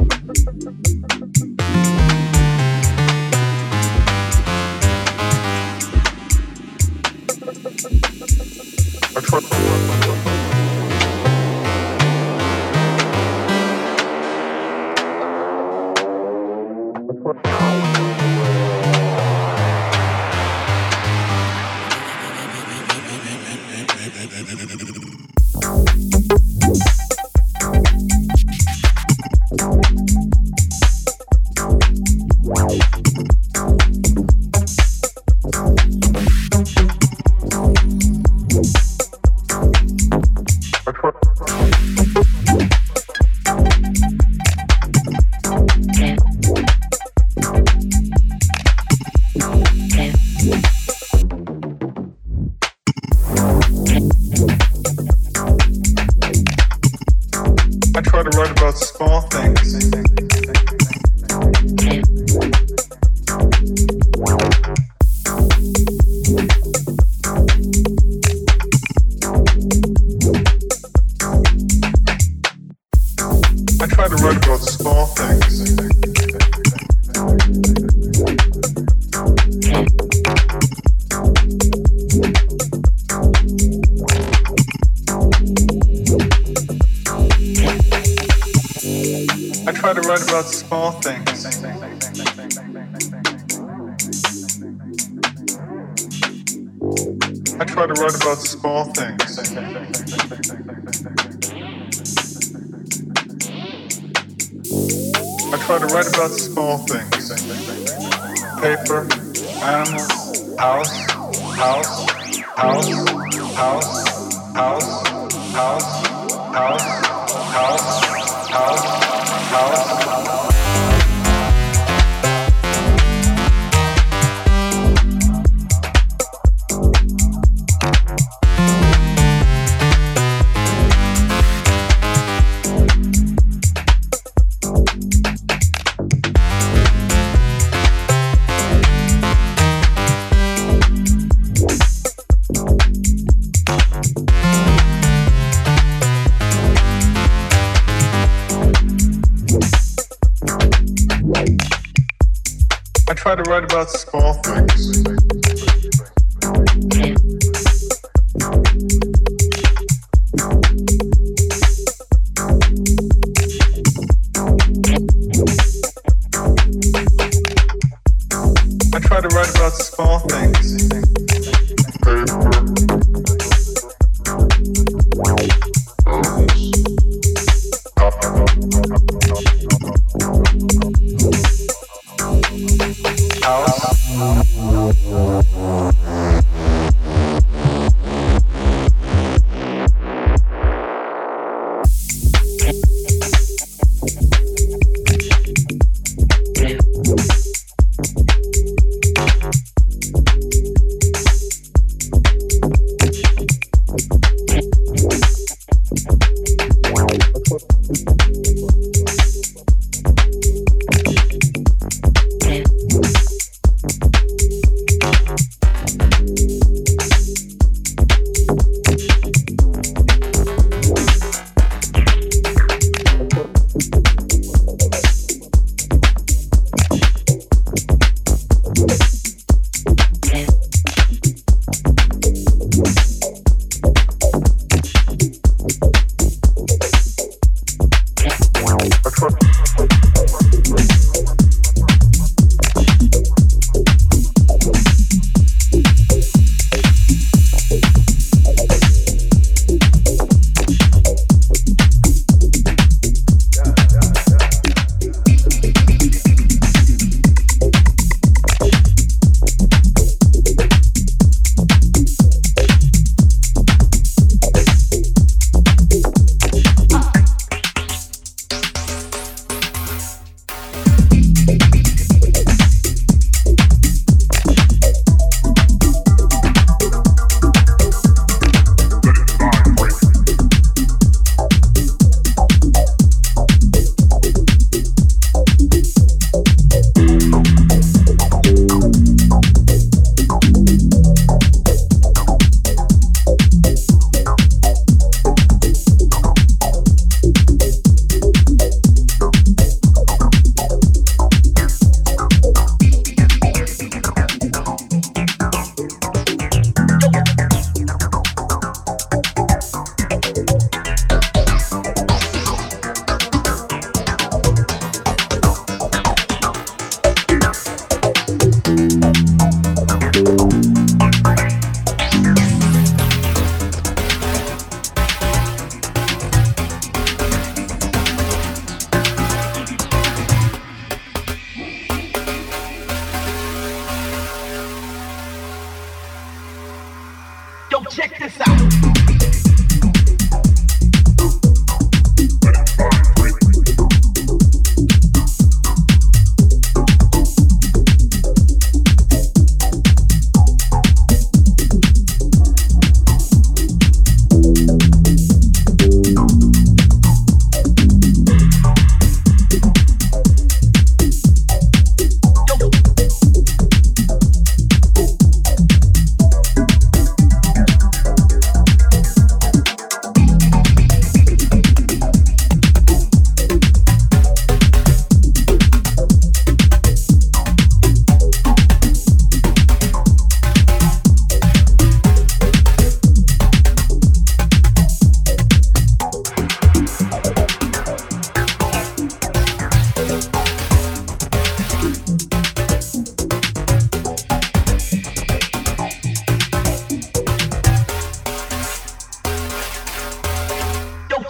I try to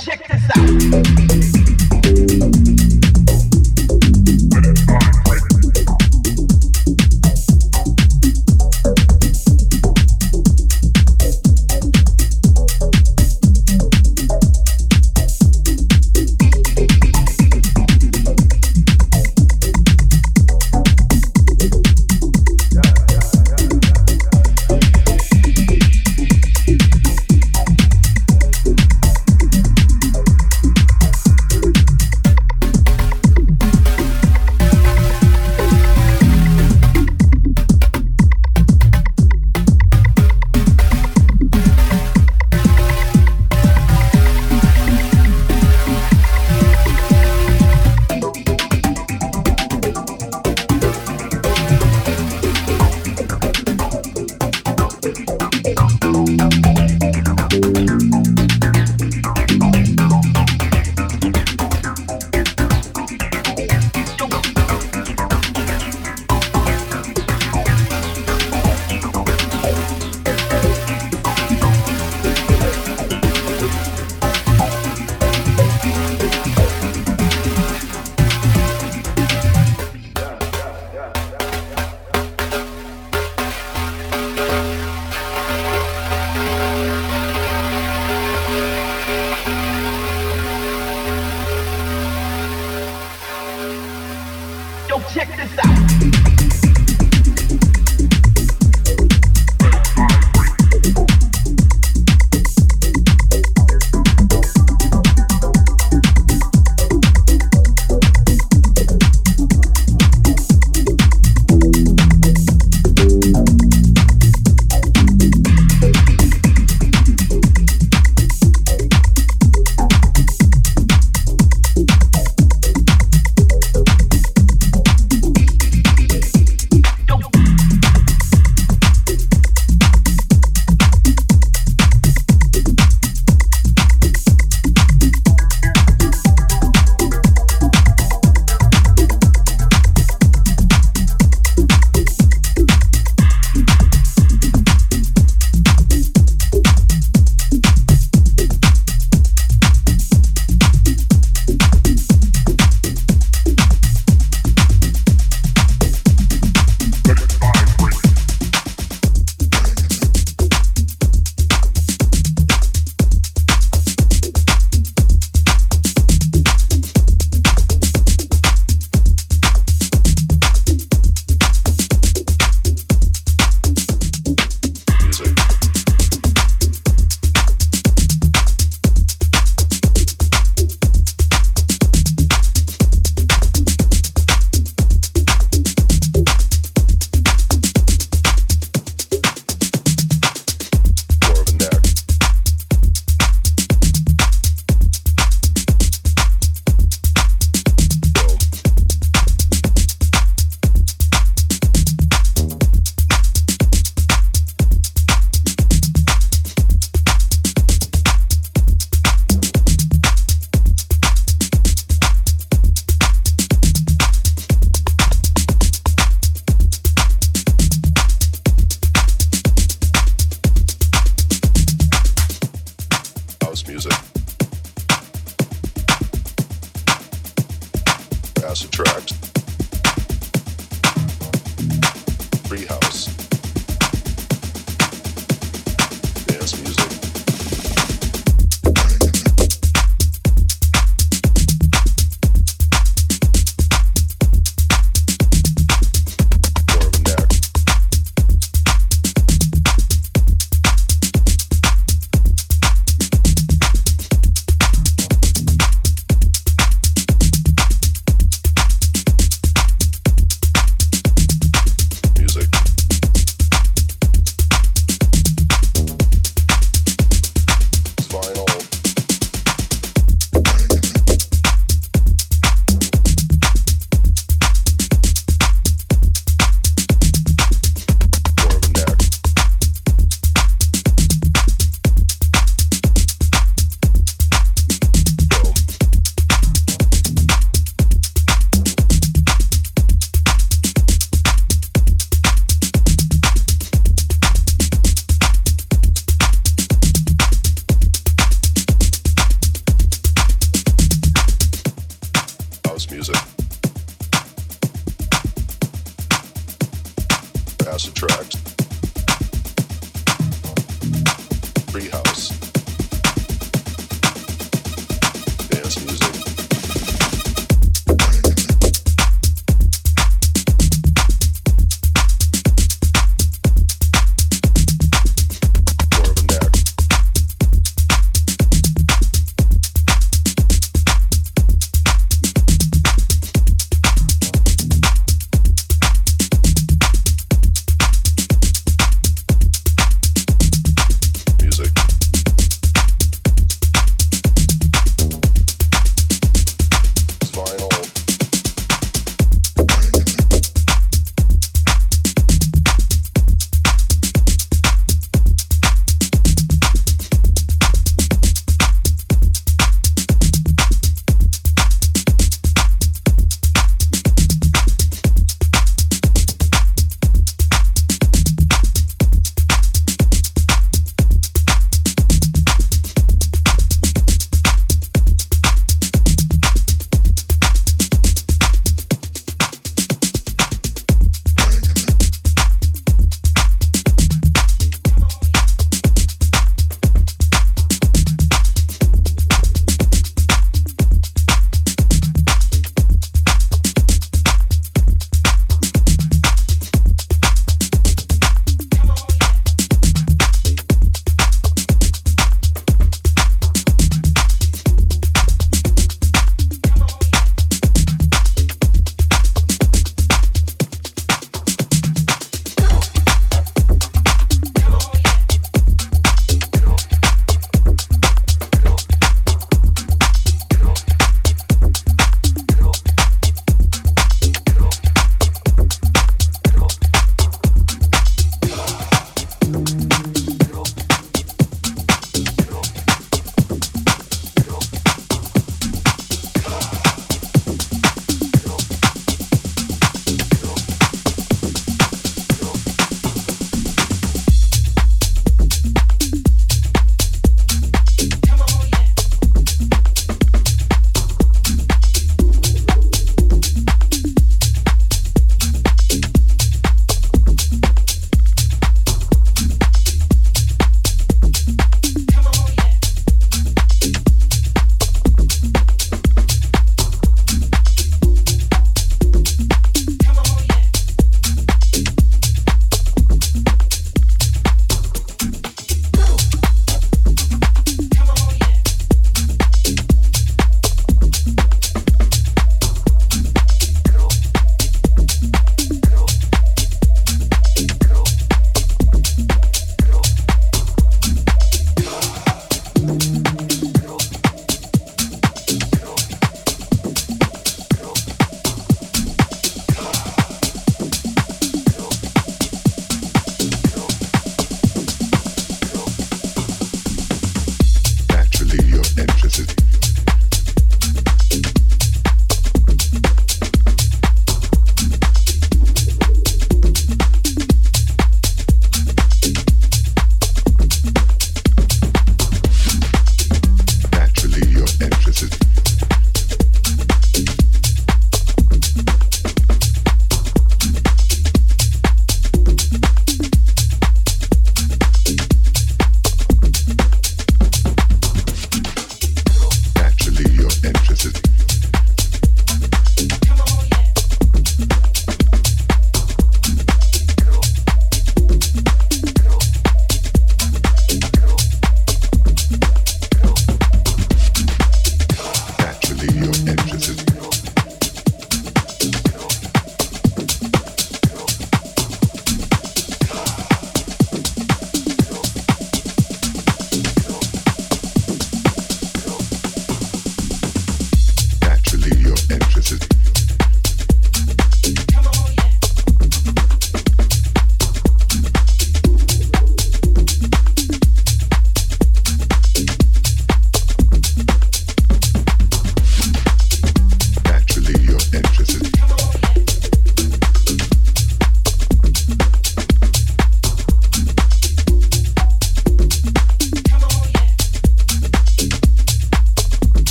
check this out.